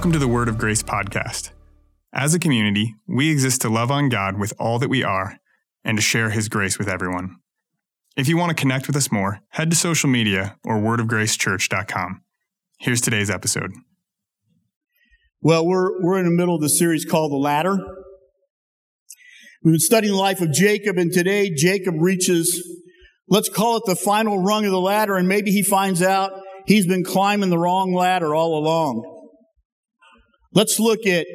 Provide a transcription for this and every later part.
Welcome to the Word of Grace podcast. As a community, we exist to love on God with all that we are and to share His grace with everyone. If you want to connect with us more, head to social media or wordofgracechurch.com. Here's today's episode. Well, we're, we're in the middle of the series called The Ladder. We've been studying the life of Jacob, and today Jacob reaches, let's call it the final rung of the ladder, and maybe he finds out he's been climbing the wrong ladder all along. Let's look at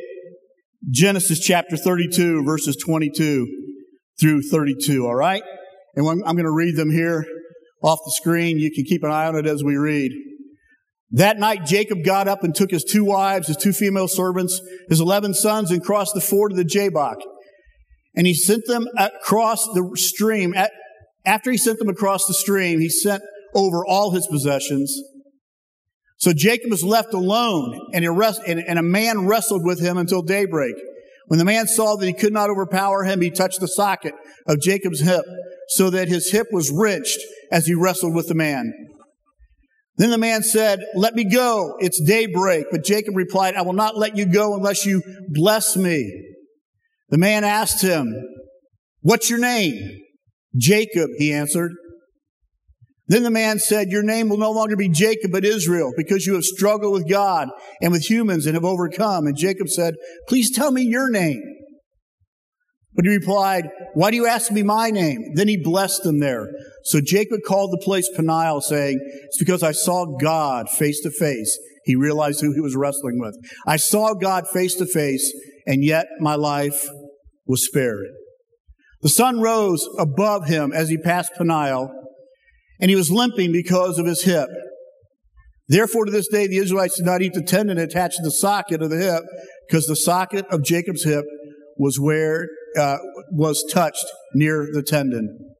Genesis chapter 32, verses 22 through 32, all right? And I'm going to read them here off the screen. You can keep an eye on it as we read. That night, Jacob got up and took his two wives, his two female servants, his 11 sons, and crossed the ford of the Jabbok. And he sent them across the stream. After he sent them across the stream, he sent over all his possessions. So Jacob was left alone, and, rest, and, and a man wrestled with him until daybreak. When the man saw that he could not overpower him, he touched the socket of Jacob's hip, so that his hip was wrenched as he wrestled with the man. Then the man said, Let me go. It's daybreak. But Jacob replied, I will not let you go unless you bless me. The man asked him, What's your name? Jacob, he answered. Then the man said, Your name will no longer be Jacob, but Israel, because you have struggled with God and with humans and have overcome. And Jacob said, Please tell me your name. But he replied, Why do you ask me my name? Then he blessed them there. So Jacob called the place Peniel, saying, It's because I saw God face to face. He realized who he was wrestling with. I saw God face to face, and yet my life was spared. The sun rose above him as he passed Peniel and he was limping because of his hip. Therefore, to this day, the Israelites did not eat the tendon attached to the socket of the hip, because the socket of Jacob's hip was where uh, was touched near the tendon.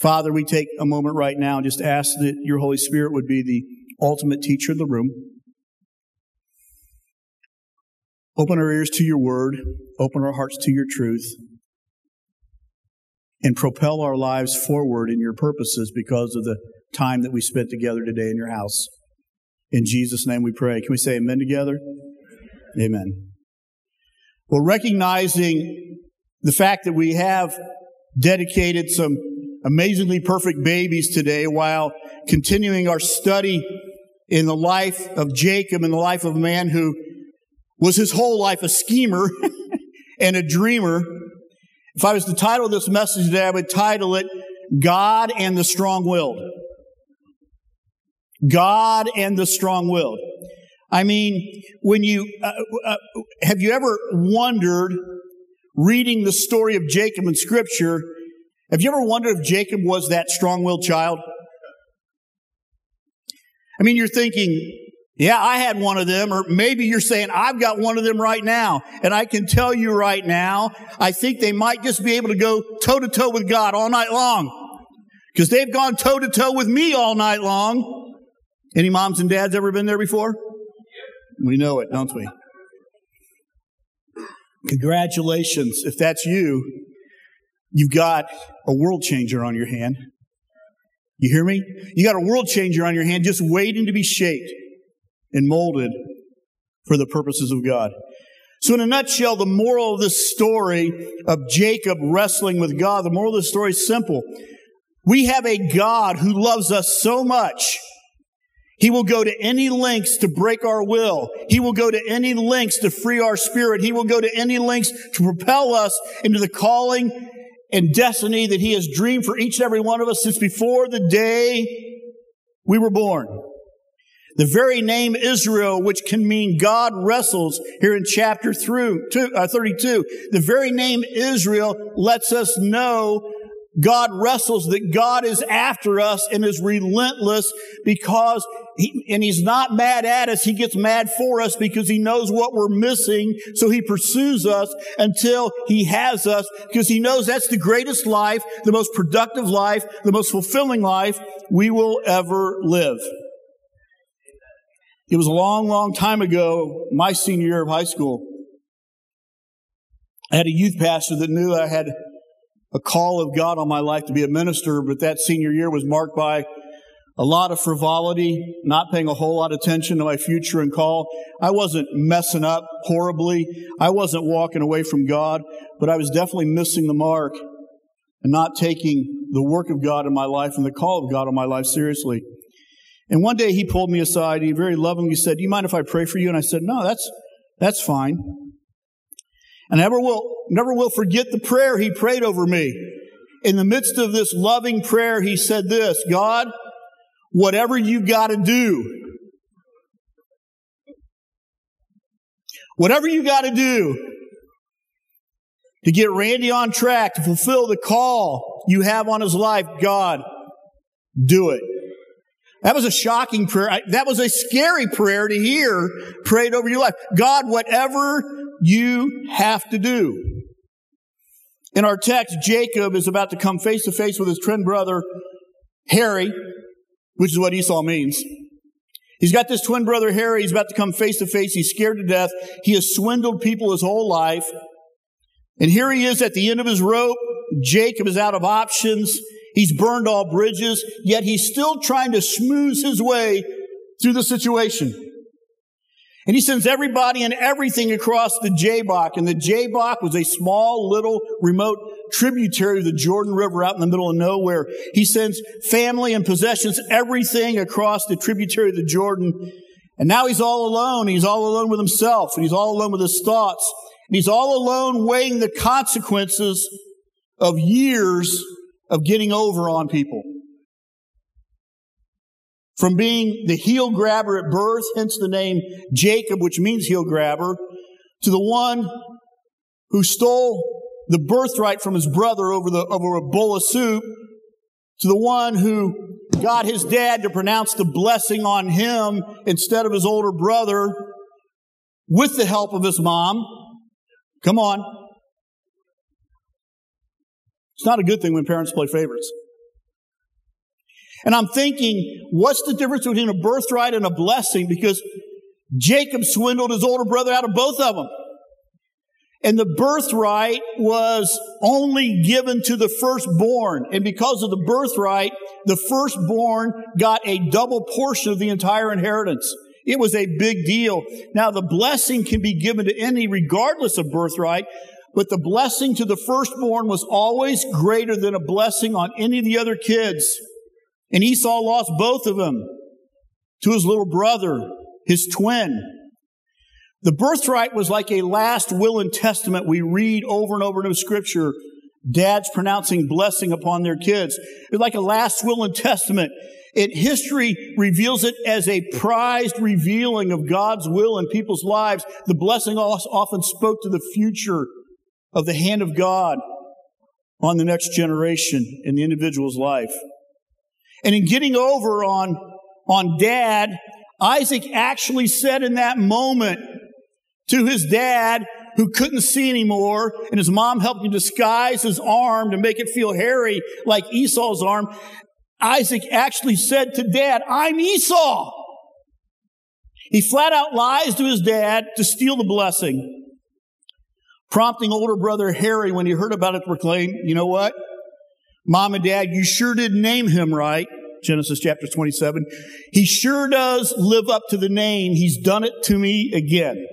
Father, we take a moment right now and just ask that your Holy Spirit would be the ultimate teacher of the room. Open our ears to your word, open our hearts to your truth and propel our lives forward in your purposes because of the time that we spent together today in your house. In Jesus' name we pray. Can we say amen together? Amen. Well, recognizing the fact that we have dedicated some amazingly perfect babies today while continuing our study in the life of Jacob and the life of a man who was his whole life a schemer and a dreamer if I was to title this message today, I would title it God and the Strong Willed. God and the Strong Willed. I mean, when you, uh, uh, have you ever wondered, reading the story of Jacob in Scripture, have you ever wondered if Jacob was that strong willed child? I mean, you're thinking, yeah, I had one of them, or maybe you're saying, I've got one of them right now. And I can tell you right now, I think they might just be able to go toe to toe with God all night long. Because they've gone toe to toe with me all night long. Any moms and dads ever been there before? We know it, don't we? Congratulations. If that's you, you've got a world changer on your hand. You hear me? You got a world changer on your hand just waiting to be shaped and molded for the purposes of God. So, in a nutshell, the moral of this story of Jacob wrestling with God, the moral of the story is simple. We have a God who loves us so much. He will go to any lengths to break our will. He will go to any lengths to free our spirit. He will go to any lengths to propel us into the calling and destiny that He has dreamed for each and every one of us since before the day we were born. The very name Israel, which can mean God wrestles here in chapter through, two, uh, 32, the very name Israel lets us know God wrestles, that God is after us and is relentless because he, and he's not mad at us. He gets mad for us because he knows what we're missing. So he pursues us until he has us because he knows that's the greatest life, the most productive life, the most fulfilling life we will ever live. It was a long, long time ago, my senior year of high school. I had a youth pastor that knew I had a call of God on my life to be a minister, but that senior year was marked by a lot of frivolity, not paying a whole lot of attention to my future and call. I wasn't messing up horribly. I wasn't walking away from God, but I was definitely missing the mark and not taking the work of God in my life and the call of God in my life seriously. And one day he pulled me aside. He very lovingly said, Do you mind if I pray for you? And I said, No, that's, that's fine. And I never will, never will forget the prayer he prayed over me. In the midst of this loving prayer, he said this, God, whatever you got to do, whatever you got to do to get Randy on track, to fulfill the call you have on his life, God, do it. That was a shocking prayer. That was a scary prayer to hear prayed over your life. God, whatever you have to do. In our text, Jacob is about to come face to face with his twin brother, Harry, which is what Esau means. He's got this twin brother, Harry. He's about to come face to face. He's scared to death. He has swindled people his whole life. And here he is at the end of his rope. Jacob is out of options. He's burned all bridges, yet he's still trying to schmooze his way through the situation. And he sends everybody and everything across the Jabbok. And the Jabbok was a small, little, remote tributary of the Jordan River out in the middle of nowhere. He sends family and possessions, everything across the tributary of the Jordan. And now he's all alone. He's all alone with himself and he's all alone with his thoughts. And he's all alone weighing the consequences of years of getting over on people. From being the heel grabber at birth, hence the name Jacob, which means heel grabber, to the one who stole the birthright from his brother over the, over a bowl of soup, to the one who got his dad to pronounce the blessing on him instead of his older brother with the help of his mom. Come on. It's not a good thing when parents play favorites. And I'm thinking, what's the difference between a birthright and a blessing? Because Jacob swindled his older brother out of both of them. And the birthright was only given to the firstborn. And because of the birthright, the firstborn got a double portion of the entire inheritance. It was a big deal. Now, the blessing can be given to any regardless of birthright, but the blessing to the firstborn was always greater than a blessing on any of the other kids. And Esau lost both of them to his little brother, his twin. The birthright was like a last will and testament we read over and over in scripture. Dads pronouncing blessing upon their kids. It's like a last will and testament. It, history reveals it as a prized revealing of God's will in people's lives. The blessing often spoke to the future of the hand of God on the next generation in the individual's life. And in getting over on, on dad, Isaac actually said in that moment to his dad, who couldn't see anymore, and his mom helped him disguise his arm to make it feel hairy like Esau's arm. Isaac actually said to dad, I'm Esau. He flat out lies to his dad to steal the blessing, prompting older brother Harry, when he heard about it, to proclaim, you know what? Mom and dad, you sure did name him right. Genesis chapter 27. He sure does live up to the name. He's done it to me again.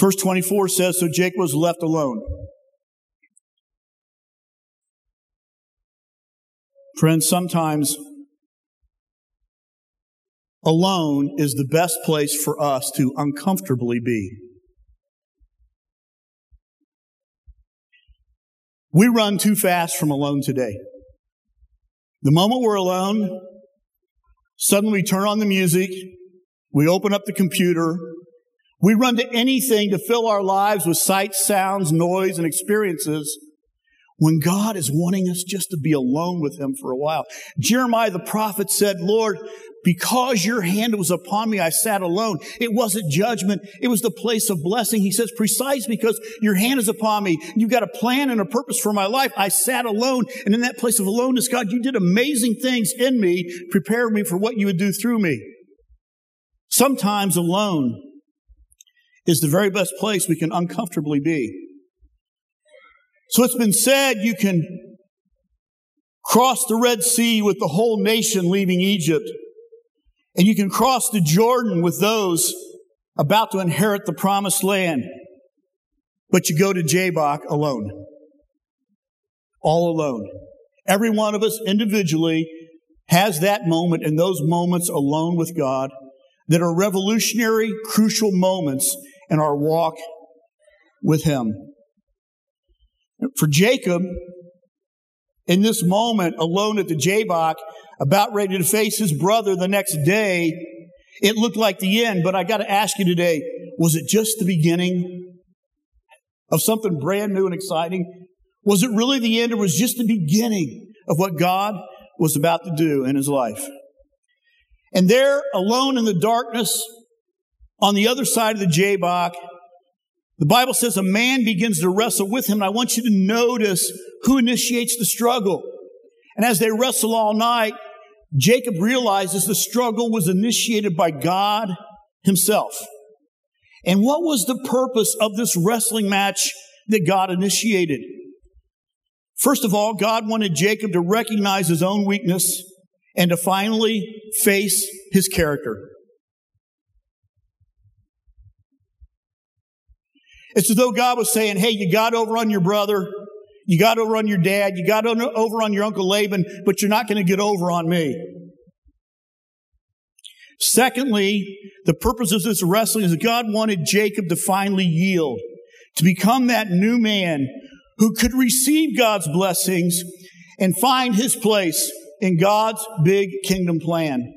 Verse 24 says, So Jacob was left alone. Friends, sometimes alone is the best place for us to uncomfortably be. We run too fast from alone today. The moment we're alone, suddenly we turn on the music, we open up the computer, we run to anything to fill our lives with sights, sounds, noise, and experiences when God is wanting us just to be alone with Him for a while. Jeremiah the prophet said, Lord, because your hand was upon me, I sat alone. It wasn't judgment. It was the place of blessing. He says, precise because your hand is upon me. You've got a plan and a purpose for my life. I sat alone. And in that place of aloneness, God, you did amazing things in me, prepared me for what you would do through me. Sometimes alone is the very best place we can uncomfortably be. So it's been said you can cross the Red Sea with the whole nation leaving Egypt. And you can cross the Jordan with those about to inherit the promised land. But you go to Jabbok alone. All alone. Every one of us individually has that moment and those moments alone with God that are revolutionary, crucial moments in our walk with Him. For Jacob, in this moment, alone at the Jabbok, about ready to face his brother the next day, it looked like the end. But I got to ask you today, was it just the beginning of something brand new and exciting? Was it really the end or was just the beginning of what God was about to do in his life? And there, alone in the darkness, on the other side of the Jabbok, the Bible says a man begins to wrestle with him. And I want you to notice who initiates the struggle. And as they wrestle all night, Jacob realizes the struggle was initiated by God himself. And what was the purpose of this wrestling match that God initiated? First of all, God wanted Jacob to recognize his own weakness and to finally face his character. It's as though God was saying, Hey, you got over on your brother. You got over on your dad. You got over on your uncle Laban, but you're not going to get over on me. Secondly, the purpose of this wrestling is that God wanted Jacob to finally yield, to become that new man who could receive God's blessings and find his place in God's big kingdom plan.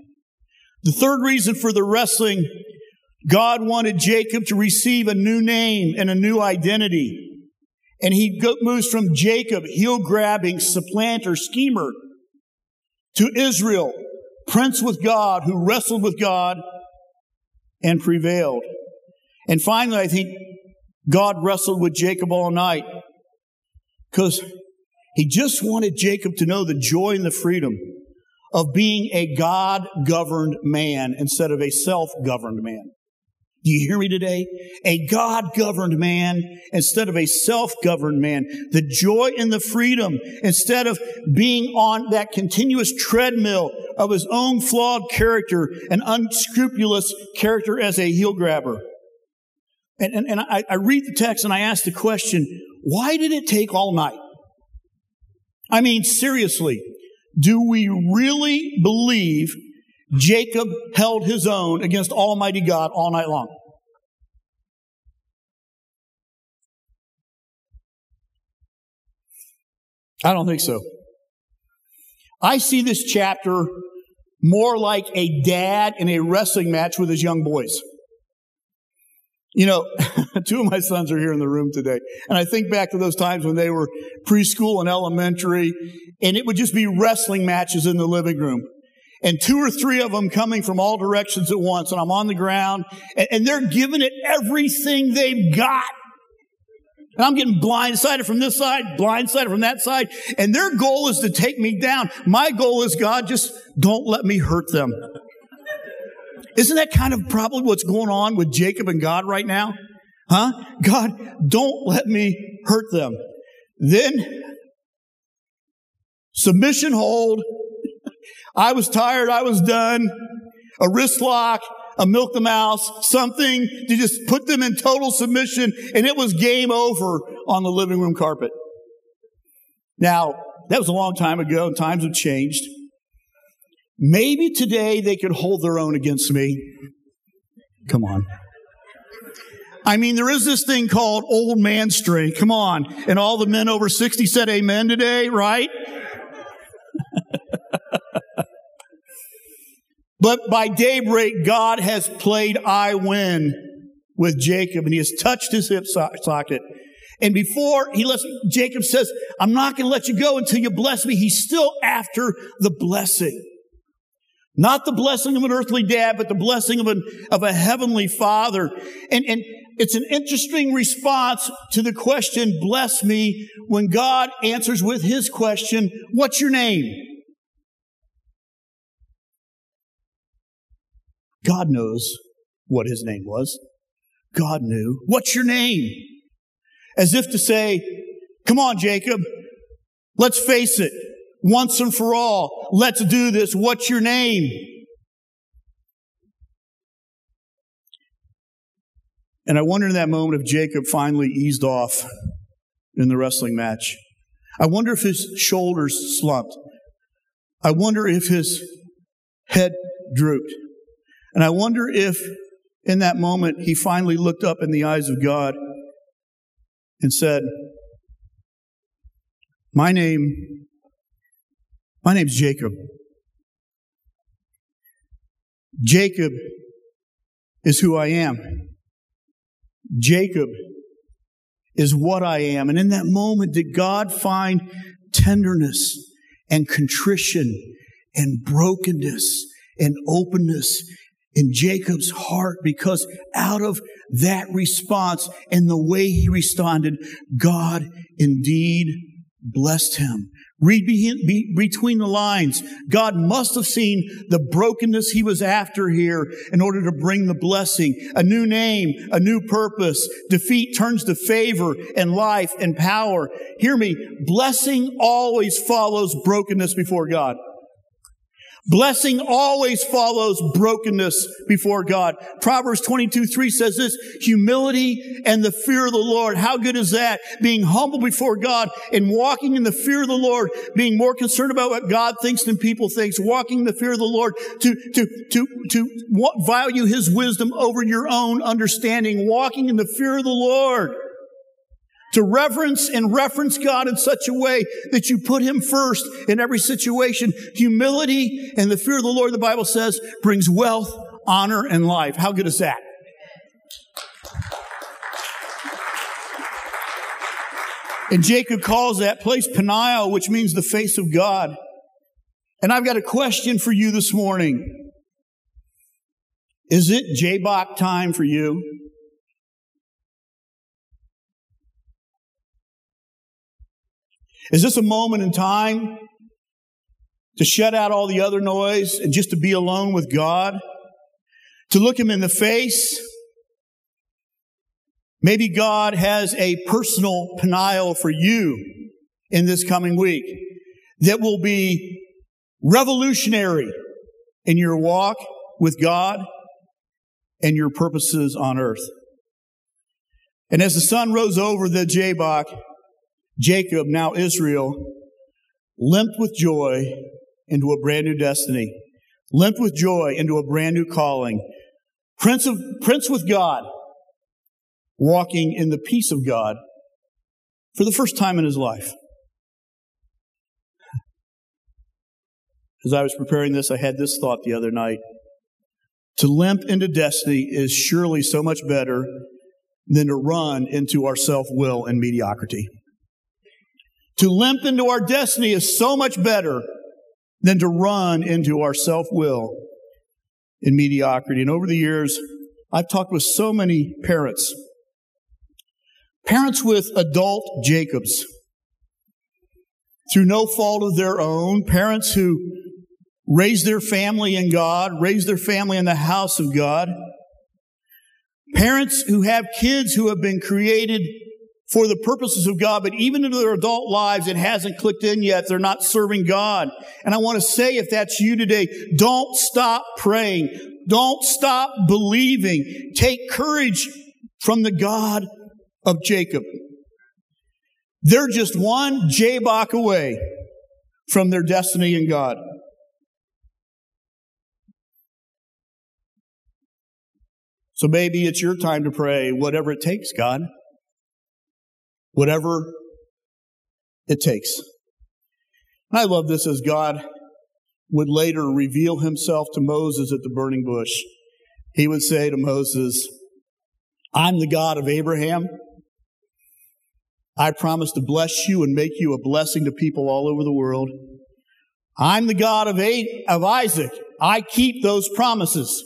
The third reason for the wrestling God wanted Jacob to receive a new name and a new identity. And he moves from Jacob, heel grabbing, supplanter, schemer, to Israel, prince with God, who wrestled with God and prevailed. And finally, I think God wrestled with Jacob all night because he just wanted Jacob to know the joy and the freedom of being a God governed man instead of a self governed man. Do you hear me today? A God governed man instead of a self governed man. The joy and the freedom instead of being on that continuous treadmill of his own flawed character and unscrupulous character as a heel grabber. And, and, and I, I read the text and I ask the question, why did it take all night? I mean, seriously, do we really believe Jacob held his own against Almighty God all night long. I don't think so. I see this chapter more like a dad in a wrestling match with his young boys. You know, two of my sons are here in the room today. And I think back to those times when they were preschool and elementary, and it would just be wrestling matches in the living room and two or three of them coming from all directions at once. And I'm on the ground and, and they're giving it everything they've got. And I'm getting blindsided from this side, blindsided from that side. And their goal is to take me down. My goal is, God, just don't let me hurt them. Isn't that kind of probably what's going on with Jacob and God right now? Huh? God, don't let me hurt them. Then, submission hold, I was tired. I was done. A wrist lock, a milk the mouse, something to just put them in total submission. And it was game over on the living room carpet. Now, that was a long time ago and times have changed. Maybe today they could hold their own against me. Come on. I mean, there is this thing called old man strength. Come on. And all the men over 60 said amen today, right? But by daybreak, God has played I win with Jacob and he has touched his hip socket. And before he lets, Jacob says, I'm not going to let you go until you bless me. He's still after the blessing. Not the blessing of an earthly dad, but the blessing of, an, of a heavenly father. And, and it's an interesting response to the question, bless me, when God answers with his question, what's your name? God knows what his name was. God knew. What's your name? As if to say, come on, Jacob, let's face it. once and for all. Let's do this. What's your name? And I wonder in that moment if Jacob finally eased off in the wrestling match. I wonder if his shoulders slumped. I wonder if his head drooped. And I wonder if in that moment he finally looked up in the eyes of God and said, My name, my name's Jacob. Jacob is who I am. Jacob is what I am. And in that moment, did God find tenderness and contrition and brokenness and openness in Jacob's heart because out of that response and the way he responded, God indeed blessed him. Read between the lines. God must have seen the brokenness he was after here in order to bring the blessing. A new name, a new purpose. Defeat turns to favor and life and power. Hear me. Blessing always follows brokenness before God. Blessing always follows brokenness before God. Proverbs 22, 3 says this, humility and the fear of the Lord. How good is that? Being humble before God and walking in the fear of the Lord, being more concerned about what God thinks than people thinks, walking in the fear of the Lord to, to, to, to value His wisdom over your own understanding, walking in the fear of the Lord to reverence and reference God in such a way that you put Him first in every situation. Humility and the fear of the Lord, the Bible says, brings wealth, honor, and life. How good is that? And Jacob calls that place Peniel, which means the face of God. And I've got a question for you this morning. Is it Jabbok time for you? Is this a moment in time to shut out all the other noise and just to be alone with God? To look Him in the face? Maybe God has a personal Peniel for you in this coming week that will be revolutionary in your walk with God and your purposes on earth. And as the sun rose over the Jabbok, Jacob, now Israel, limped with joy into a brand new destiny, limped with joy into a brand new calling. Prince of, prince with God, walking in the peace of God for the first time in his life. As I was preparing this, I had this thought the other night. To limp into destiny is surely so much better than to run into our self will and mediocrity. To limp into our destiny is so much better than to run into our self will and mediocrity. And over the years, I've talked with so many parents, parents with adult Jacobs, through no fault of their own, parents who raised their family in God, raised their family in the house of God, parents who have kids who have been created for the purposes of God, but even into their adult lives, it hasn't clicked in yet. They're not serving God. And I want to say, if that's you today, don't stop praying. Don't stop believing. Take courage from the God of Jacob. They're just one Jabbok away from their destiny in God. So maybe it's your time to pray, whatever it takes, God whatever it takes. I love this as God would later reveal himself to Moses at the burning bush. He would say to Moses, I'm the God of Abraham. I promise to bless you and make you a blessing to people all over the world. I'm the God of, of Isaac. I keep those promises,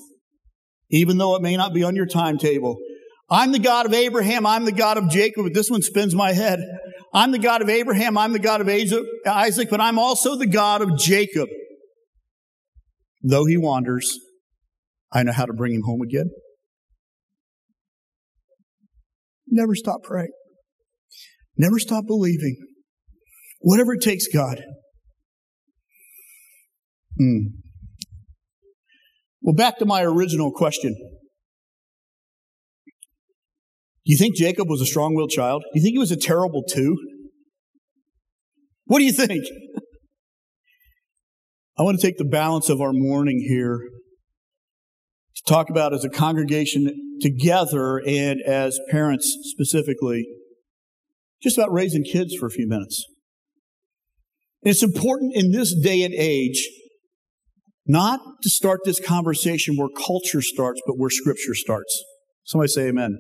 even though it may not be on your timetable. I'm the God of Abraham. I'm the God of Jacob. But this one spins my head. I'm the God of Abraham. I'm the God of Isaac, but I'm also the God of Jacob. Though he wanders, I know how to bring him home again. Never stop praying. Never stop believing. Whatever it takes, God. Mm. Well, back to my original question. You think Jacob was a strong willed child? Do you think he was a terrible two? What do you think? I want to take the balance of our morning here to talk about as a congregation together and as parents specifically, just about raising kids for a few minutes. And it's important in this day and age not to start this conversation where culture starts, but where scripture starts. Somebody say amen.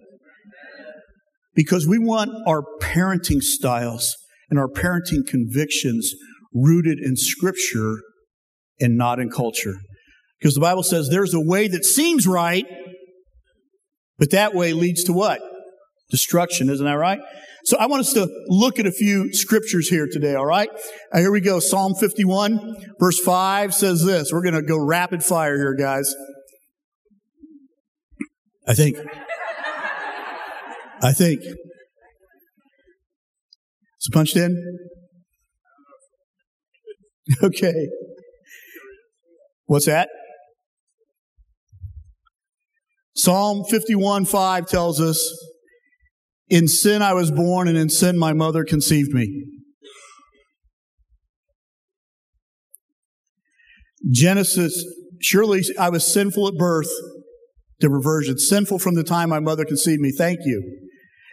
Because we want our parenting styles and our parenting convictions rooted in scripture and not in culture. Because the Bible says there's a way that seems right, but that way leads to what? Destruction, isn't that right? So I want us to look at a few scriptures here today, all right? Uh, here we go. Psalm 51, verse 5 says this. We're going to go rapid fire here, guys. I think. I think. It's punched in? Okay. What's that? Psalm 51 5 tells us, In sin I was born, and in sin my mother conceived me. Genesis, surely I was sinful at birth, the reversion, sinful from the time my mother conceived me. Thank you.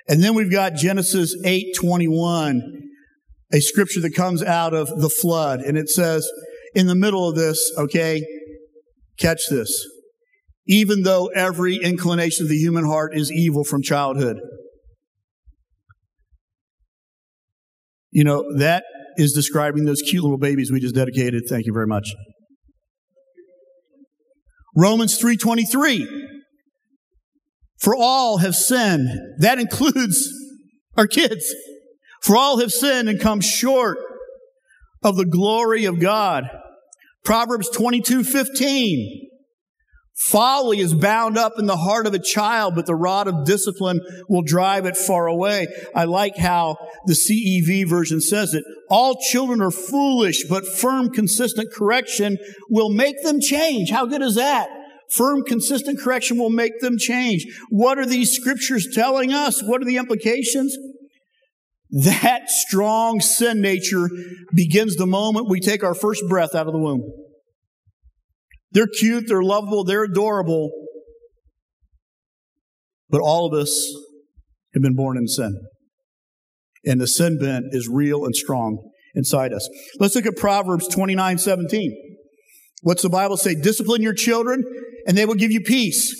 And then we've got Genesis 8:21, a scripture that comes out of the flood. And it says, in the middle of this, okay, catch this. Even though every inclination of the human heart is evil from childhood. You know, that is describing those cute little babies we just dedicated. Thank you very much. Romans 3:23 For all have sinned. That includes our kids. For all have sinned and come short of the glory of God. Proverbs 22, 15. Folly is bound up in the heart of a child, but the rod of discipline will drive it far away. I like how the CEV version says it. All children are foolish, but firm, consistent correction will make them change. How good is that? Firm, consistent correction will make them change. What are these scriptures telling us? What are the implications? That strong sin nature begins the moment we take our first breath out of the womb. They're cute, they're lovable, they're adorable. But all of us have been born in sin. And the sin bent is real and strong inside us. Let's look at Proverbs 29 17. What's the Bible say? Discipline your children, and they will give you peace.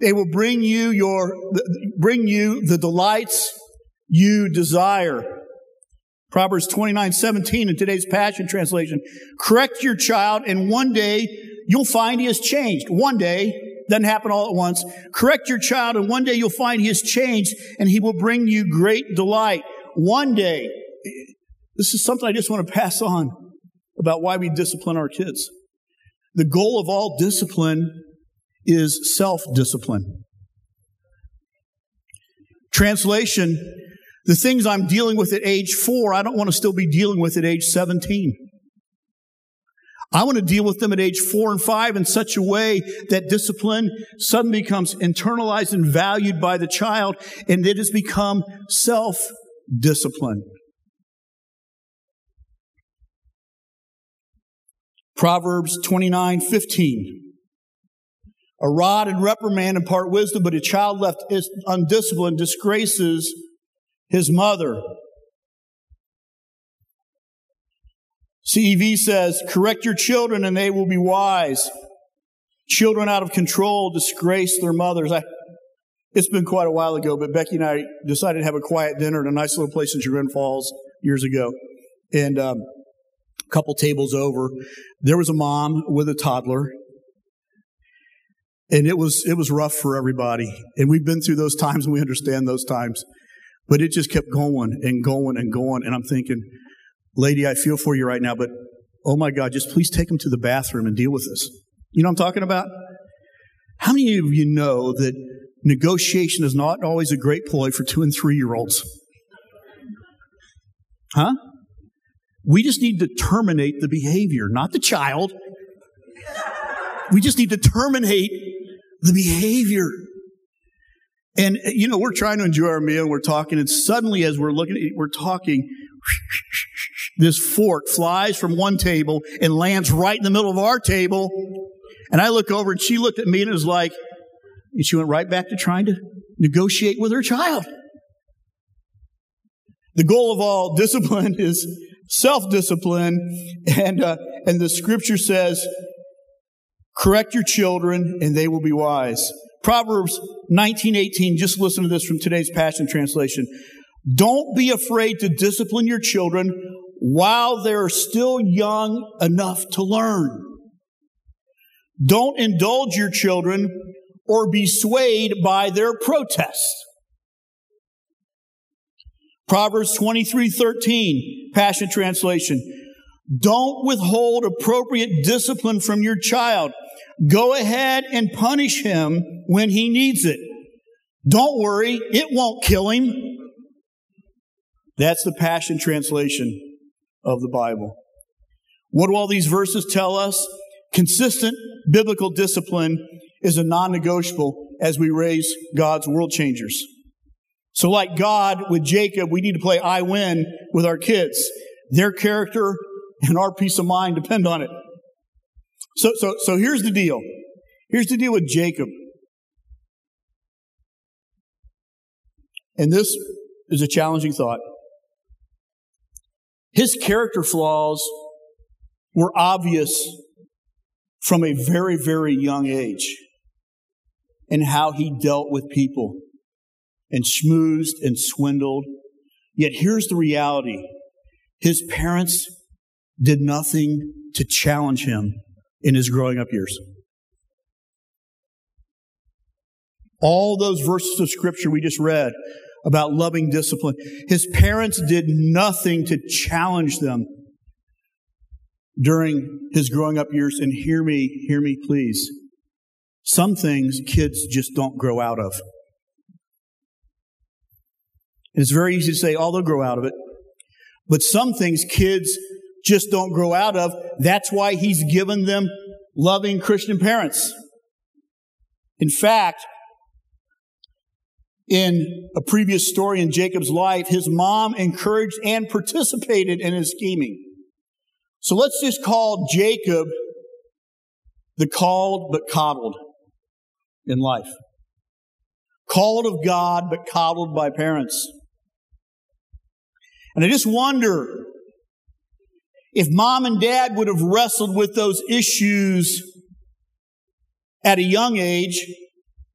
They will bring you your bring you the delights you desire. Proverbs 29, 17 in today's Passion Translation. Correct your child, and one day you'll find he has changed. One day, doesn't happen all at once. Correct your child, and one day you'll find he has changed, and he will bring you great delight. One day, this is something I just want to pass on about why we discipline our kids. The goal of all discipline is self discipline. Translation the things I'm dealing with at age four, I don't want to still be dealing with at age 17. I want to deal with them at age four and five in such a way that discipline suddenly becomes internalized and valued by the child, and it has become self discipline. Proverbs 29 15. A rod and reprimand impart wisdom, but a child left undisciplined disgraces his mother. CEV says, correct your children and they will be wise. Children out of control disgrace their mothers. I, it's been quite a while ago, but Becky and I decided to have a quiet dinner at a nice little place in Chagrin Falls years ago. And um, a couple tables over, there was a mom with a toddler. And it was, it was rough for everybody. And we've been through those times and we understand those times. But it just kept going and going and going. And I'm thinking, lady, I feel for you right now, but oh my God, just please take them to the bathroom and deal with this. You know what I'm talking about? How many of you know that negotiation is not always a great ploy for two and three year olds? Huh? We just need to terminate the behavior, not the child. We just need to terminate the behavior. And, uh, you know, we're trying to enjoy our meal, we're talking, and suddenly as we're looking, we're talking, this fork flies from one table and lands right in the middle of our table. And I look over and she looked at me and it was like, and she went right back to trying to negotiate with her child. The goal of all discipline is self-discipline, and uh, and the scripture says, "Correct your children, and they will be wise." Proverbs 19:18. Just listen to this from today's Passion Translation. Don't be afraid to discipline your children while they're still young enough to learn. Don't indulge your children or be swayed by their protests. Proverbs 23, 13, Passion Translation. Don't withhold appropriate discipline from your child. Go ahead and punish him when he needs it. Don't worry, it won't kill him. That's the Passion Translation of the Bible. What do all these verses tell us? Consistent biblical discipline is a non negotiable as we raise God's world changers. So, like God with Jacob, we need to play I win with our kids. Their character and our peace of mind depend on it. So, so, so here's the deal. Here's the deal with Jacob. And this is a challenging thought. His character flaws were obvious from a very, very young age in how he dealt with people and schmoozed and swindled. Yet here's the reality his parents did nothing to challenge him in his growing up years. All those verses of scripture we just read about loving discipline, his parents did nothing to challenge them during his growing up years. And hear me, hear me, please. Some things kids just don't grow out of. It's very easy to say, oh, they'll grow out of it. But some things kids just don't grow out of. That's why he's given them loving Christian parents. In fact, in a previous story in Jacob's life, his mom encouraged and participated in his scheming. So let's just call Jacob the called but coddled in life. Called of God but coddled by parents. And I just wonder if mom and dad would have wrestled with those issues at a young age,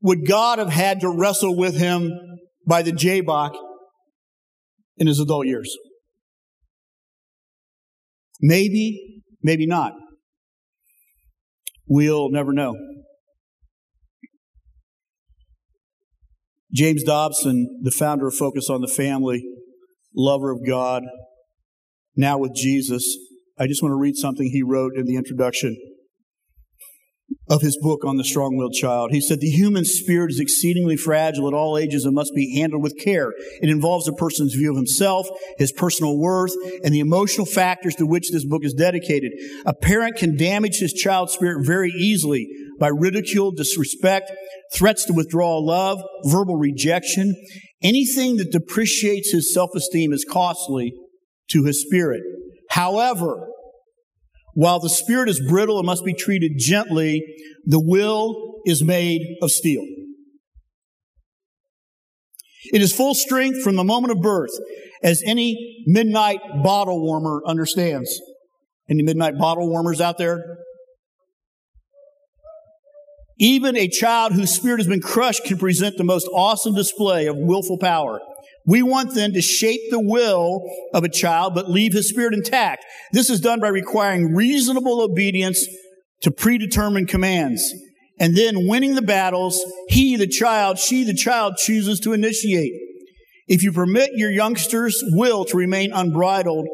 would God have had to wrestle with him by the Jabbok in his adult years? Maybe, maybe not. We'll never know. James Dobson, the founder of Focus on the Family, lover of God, now with Jesus. I just want to read something he wrote in the introduction of his book on the strong willed child. He said, The human spirit is exceedingly fragile at all ages and must be handled with care. It involves a person's view of himself, his personal worth, and the emotional factors to which this book is dedicated. A parent can damage his child's spirit very easily by ridicule, disrespect, threats to withdraw love, verbal rejection, Anything that depreciates his self esteem is costly to his spirit. However, while the spirit is brittle and must be treated gently, the will is made of steel. It is full strength from the moment of birth, as any midnight bottle warmer understands. Any midnight bottle warmers out there? Even a child whose spirit has been crushed can present the most awesome display of willful power. We want then to shape the will of a child, but leave his spirit intact. This is done by requiring reasonable obedience to predetermined commands. And then winning the battles, he, the child, she, the child, chooses to initiate. If you permit your youngster's will to remain unbridled,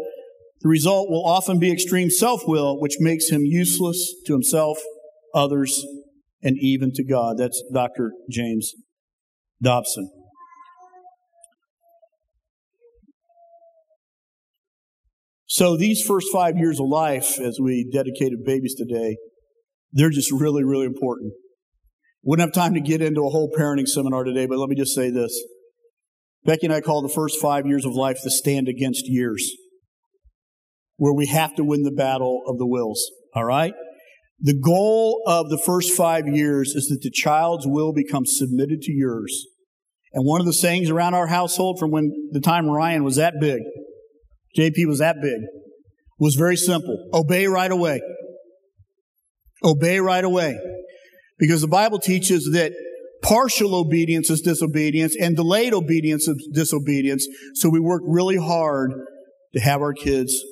the result will often be extreme self will, which makes him useless to himself, others, and even to God. That's Dr. James Dobson. So, these first five years of life, as we dedicated babies today, They're just really, really important. Wouldn't have time to get into a whole parenting seminar today, but let me just say this. Becky and I call the first five years of life the stand against years, where we have to win the battle of the wills. All right? The goal of the first five years is that the child's will becomes submitted to yours. And one of the sayings around our household from when the time Ryan was that big, JP was that big, was very simple. Obey right away. Obey right away. Because the Bible teaches that partial obedience is disobedience and delayed obedience is disobedience. So we work really hard to have our kids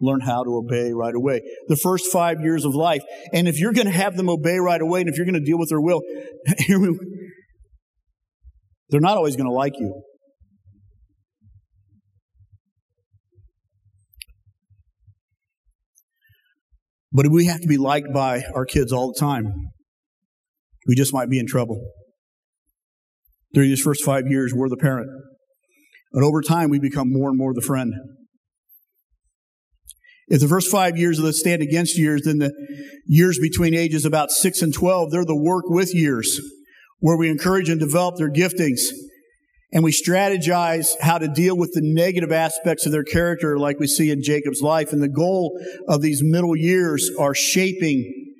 learn how to obey right away. The first five years of life. And if you're going to have them obey right away and if you're going to deal with their will, they're not always going to like you. But if we have to be liked by our kids all the time. We just might be in trouble. During these first five years, we're the parent. But over time, we become more and more the friend. If the first five years of the stand against years, then the years between ages about six and 12, they're the work with years where we encourage and develop their giftings and we strategize how to deal with the negative aspects of their character like we see in Jacob's life. And the goal of these middle years are shaping,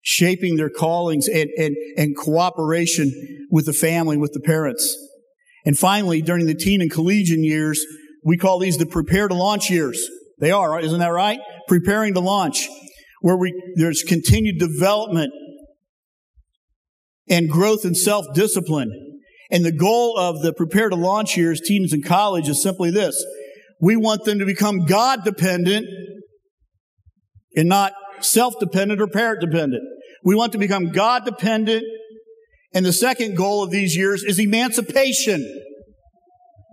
shaping their callings and, and, and cooperation with the family, with the parents. And finally, during the teen and collegiate years, we call these the prepare to launch years. They are, isn't that right? Preparing to launch, where we, there's continued development and growth in self-discipline. And the goal of the prepare to launch years, teens in college, is simply this. We want them to become God dependent and not self dependent or parent dependent. We want to become God dependent. And the second goal of these years is emancipation.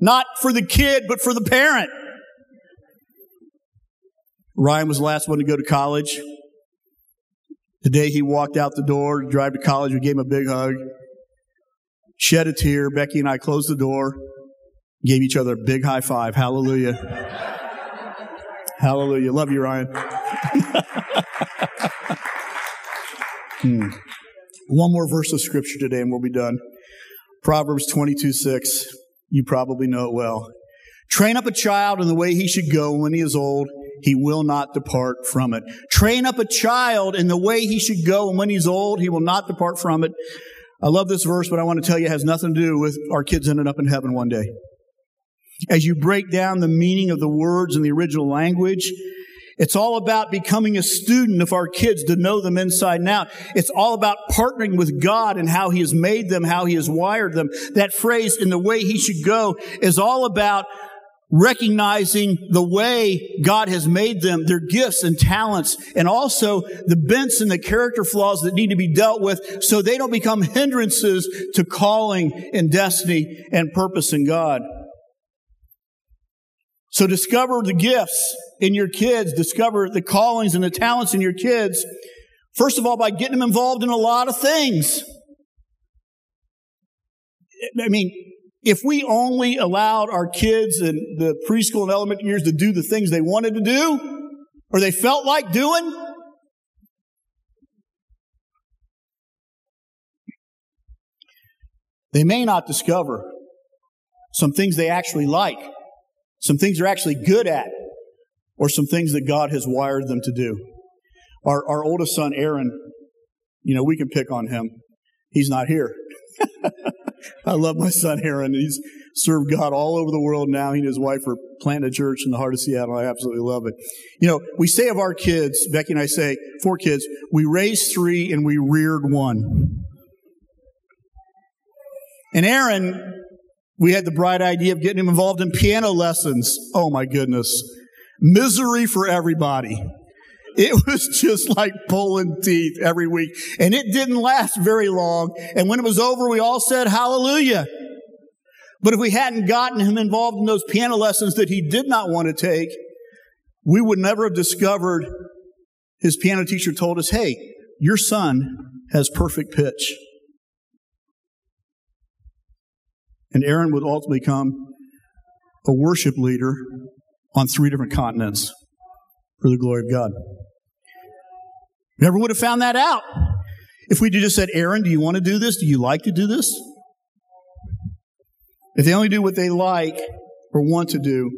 Not for the kid, but for the parent. Ryan was the last one to go to college. The day he walked out the door to drive to college, we gave him a big hug, shed a tear. Becky and I closed the door, gave each other a big high five. Hallelujah. Hallelujah. Love you, Ryan. hmm. One more verse of scripture today and we'll be done. Proverbs 22 6. You probably know it well. Train up a child in the way he should go when he is old he will not depart from it. Train up a child in the way he should go, and when he's old, he will not depart from it. I love this verse, but I want to tell you it has nothing to do with our kids ending up in heaven one day. As you break down the meaning of the words in the original language, it's all about becoming a student of our kids to know them inside and out. It's all about partnering with God and how He has made them, how He has wired them. That phrase, in the way He should go, is all about recognizing the way God has made them, their gifts and talents, and also the bents and the character flaws that need to be dealt with so they don't become hindrances to calling and destiny and purpose in God. So discover the gifts in your kids, discover the callings and the talents in your kids. First of all, by getting them involved in a lot of things. I mean, if we only allowed our kids in the preschool and elementary years to do the things they wanted to do or they felt like doing, they may not discover some things they actually like, some things they're actually good at, or some things that God has wired them to do. Our, our oldest son, Aaron, you know, we can pick on him. He's not here. I love my son Aaron. He's served God all over the world now. He and his wife are planting a church in the heart of Seattle. I absolutely love it. You know, we say of our kids, Becky and I say, four kids, we raised three and we reared one. And Aaron, we had the bright idea of getting him involved in piano lessons. Oh my goodness. Misery for everybody. It was just like pulling teeth every week. And it didn't last very long. And when it was over, we all said hallelujah. But if we hadn't gotten him involved in those piano lessons that he did not want to take, we would never have discovered his piano teacher told us, hey, your son has perfect pitch. And Aaron would ultimately become a worship leader on three different continents for the glory of God. Never would have found that out if we'd just said, Aaron, do you want to do this? Do you like to do this? If they only do what they like or want to do,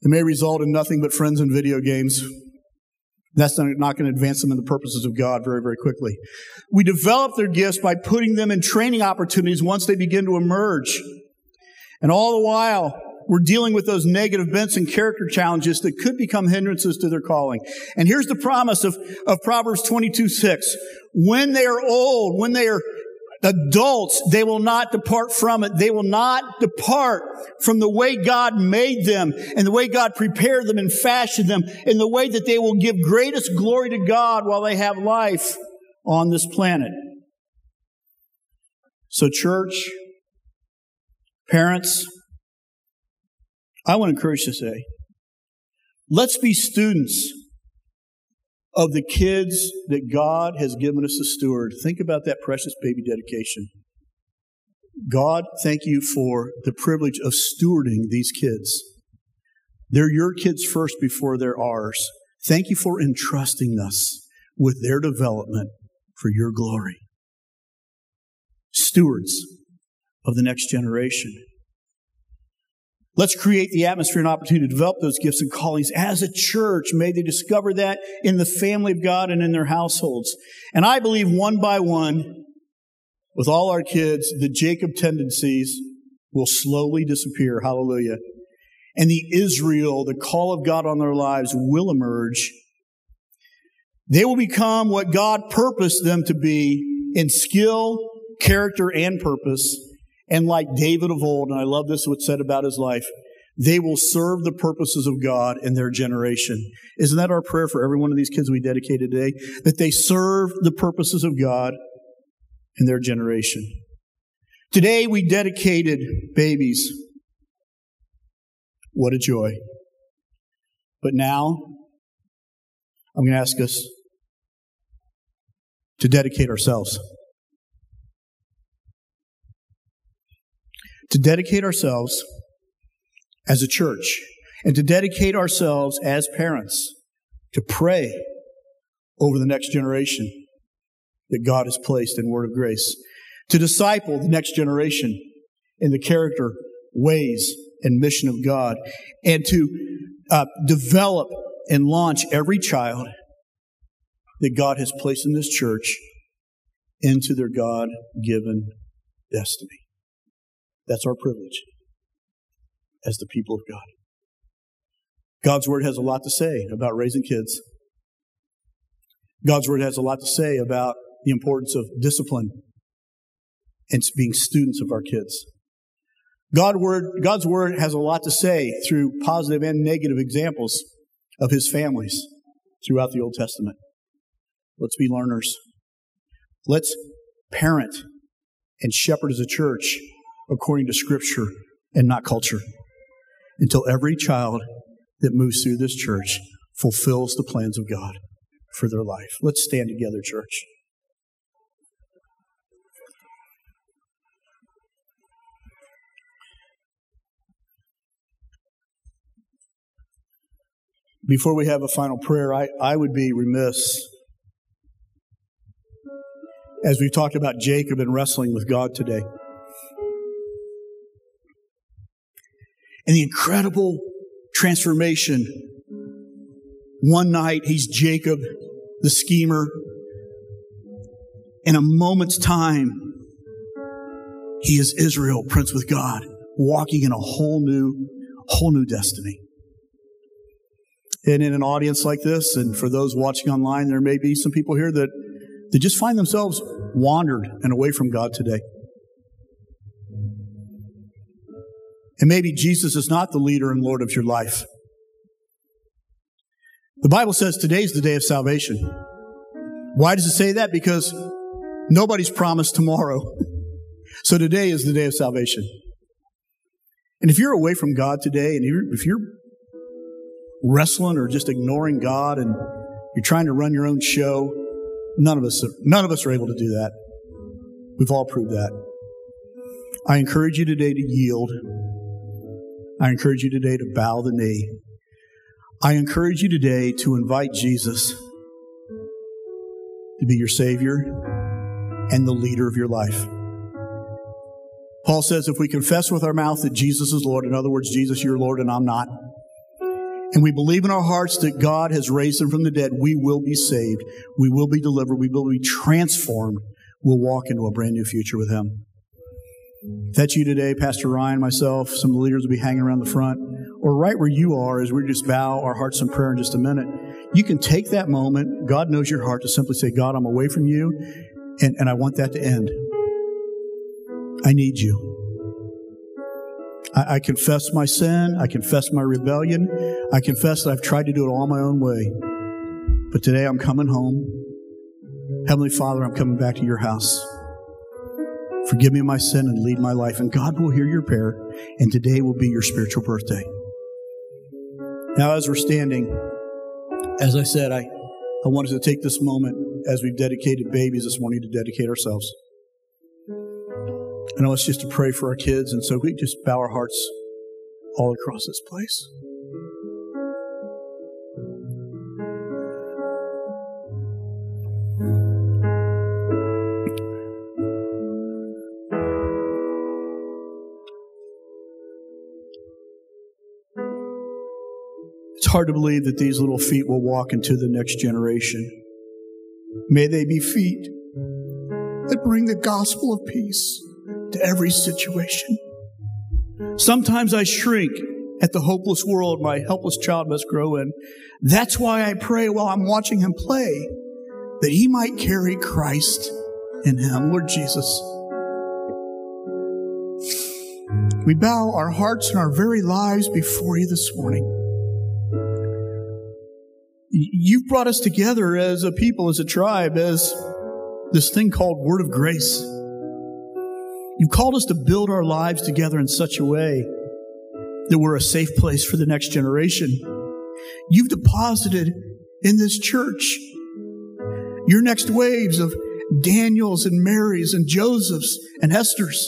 it may result in nothing but friends and video games. That's not going to advance them in the purposes of God very, very quickly. We develop their gifts by putting them in training opportunities once they begin to emerge. And all the while, we're dealing with those negative bents and character challenges that could become hindrances to their calling. And here's the promise of, of Proverbs 22, 6. When they are old, when they are adults, they will not depart from it. They will not depart from the way God made them and the way God prepared them and fashioned them in the way that they will give greatest glory to God while they have life on this planet. So church, parents, I want to encourage you to say, let's be students of the kids that God has given us to steward. Think about that precious baby dedication. God, thank you for the privilege of stewarding these kids. They're your kids first before they're ours. Thank you for entrusting us with their development for your glory. Stewards of the next generation. Let's create the atmosphere and opportunity to develop those gifts and callings as a church. May they discover that in the family of God and in their households. And I believe one by one, with all our kids, the Jacob tendencies will slowly disappear. Hallelujah. And the Israel, the call of God on their lives will emerge. They will become what God purposed them to be in skill, character, and purpose and like David of old, and I love this what's said about his life, they will serve the purposes of God in their generation. Isn't that our prayer for every one of these kids we dedicated today? That they serve the purposes of God in their generation. Today we dedicated babies. What a joy. But now, I'm going to ask us to dedicate ourselves. To dedicate ourselves as a church and to dedicate ourselves as parents to pray over the next generation that God has placed in Word of Grace, to disciple the next generation in the character, ways, and mission of God, and to uh, develop and launch every child that God has placed in this church into their God given destiny. That's our privilege as the people of God. God's Word has a lot to say about raising kids. God's Word has a lot to say about the importance of discipline and being students of our kids. God word, God's Word has a lot to say through positive and negative examples of His families throughout the Old Testament. Let's be learners. Let's parent and shepherd as a church according to Scripture and not culture until every child that moves through this church fulfills the plans of God for their life. Let's stand together, church. Before we have a final prayer, I, I would be remiss as we've talked about Jacob and wrestling with God today. And the incredible transformation. One night, he's Jacob, the schemer. In a moment's time, he is Israel, prince with God, walking in a whole new, whole new destiny. And in an audience like this, and for those watching online, there may be some people here that, that just find themselves wandered and away from God today. And maybe Jesus is not the leader and Lord of your life. The Bible says today's the day of salvation. Why does it say that? Because nobody's promised tomorrow. So today is the day of salvation. And if you're away from God today, and if you're wrestling or just ignoring God and you're trying to run your own show, none of us, none of us are able to do that. We've all proved that. I encourage you today to yield I encourage you today to bow the knee. I encourage you today to invite Jesus to be your Savior and the leader of your life. Paul says if we confess with our mouth that Jesus is Lord, in other words, Jesus, you're Lord and I'm not, and we believe in our hearts that God has raised him from the dead, we will be saved. We will be delivered. We will be transformed. We'll walk into a brand new future with him. That's you today, Pastor Ryan, myself, some of the leaders will be hanging around the front, or right where you are as we just bow our hearts in prayer in just a minute. You can take that moment. God knows your heart to simply say, God, I'm away from you, and, and I want that to end. I need you. I, I confess my sin. I confess my rebellion. I confess that I've tried to do it all my own way. But today I'm coming home. Heavenly Father, I'm coming back to your house. Forgive me my sin and lead my life. And God will hear your prayer, and today will be your spiritual birthday. Now, as we're standing, as I said, I, I wanted to take this moment as we've dedicated babies this morning to dedicate ourselves. I know it's just to pray for our kids, and so we just bow our hearts all across this place. Hard to believe that these little feet will walk into the next generation. May they be feet that bring the gospel of peace to every situation. Sometimes I shrink at the hopeless world my helpless child must grow in. That's why I pray while I'm watching him play that he might carry Christ in him. Lord Jesus, we bow our hearts and our very lives before you this morning. You've brought us together as a people, as a tribe, as this thing called Word of Grace. You've called us to build our lives together in such a way that we're a safe place for the next generation. You've deposited in this church your next waves of Daniels and Marys and Josephs and Esthers.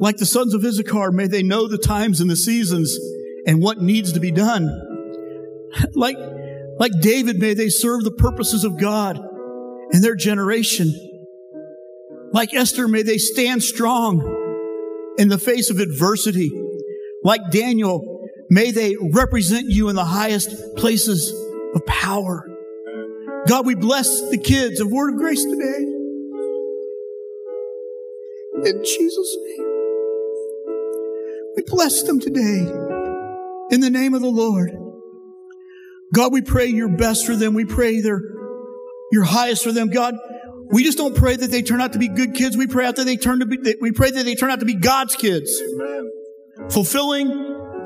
Like the sons of Issachar, may they know the times and the seasons and what needs to be done. Like like David, may they serve the purposes of God in their generation. Like Esther, may they stand strong in the face of adversity. Like Daniel, may they represent you in the highest places of power. God, we bless the kids of Word of Grace today. In Jesus' name. We bless them today in the name of the Lord. God, we pray your best for them. We pray their, your highest for them. God, we just don't pray that they turn out to be good kids. We pray out that they turn to be, we pray that they turn out to be God's kids. Amen. Fulfilling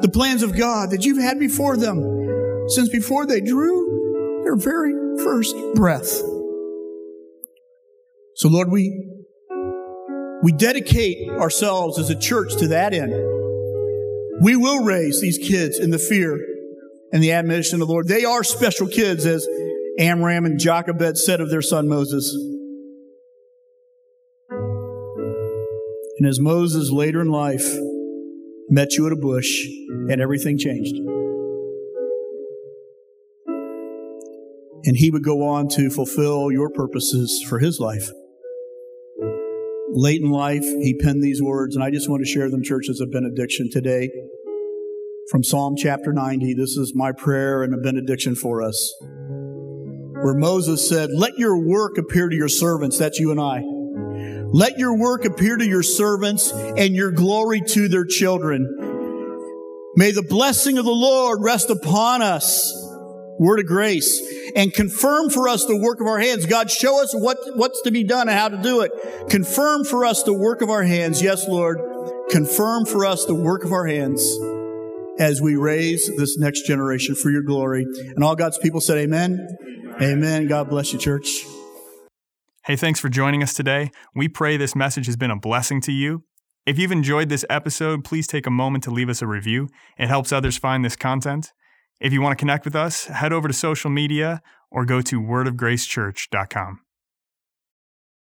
the plans of God that you've had before them since before they drew their very first breath. So Lord, we, we dedicate ourselves as a church to that end. We will raise these kids in the fear and the admonition of the Lord. They are special kids, as Amram and Jochebed said of their son Moses. And as Moses later in life met you at a bush, and everything changed. And he would go on to fulfill your purposes for his life. Late in life, he penned these words, and I just want to share them, church, as a benediction today from Psalm chapter 90. This is my prayer and a benediction for us. Where Moses said, Let your work appear to your servants. That's you and I. Let your work appear to your servants and your glory to their children. May the blessing of the Lord rest upon us. Word of grace and confirm for us the work of our hands. God, show us what, what's to be done and how to do it. Confirm for us the work of our hands. Yes, Lord. Confirm for us the work of our hands as we raise this next generation for your glory. And all God's people said, Amen. Amen. God bless you, church. Hey, thanks for joining us today. We pray this message has been a blessing to you. If you've enjoyed this episode, please take a moment to leave us a review. It helps others find this content. If you want to connect with us, head over to social media or go to wordofgracechurch.com.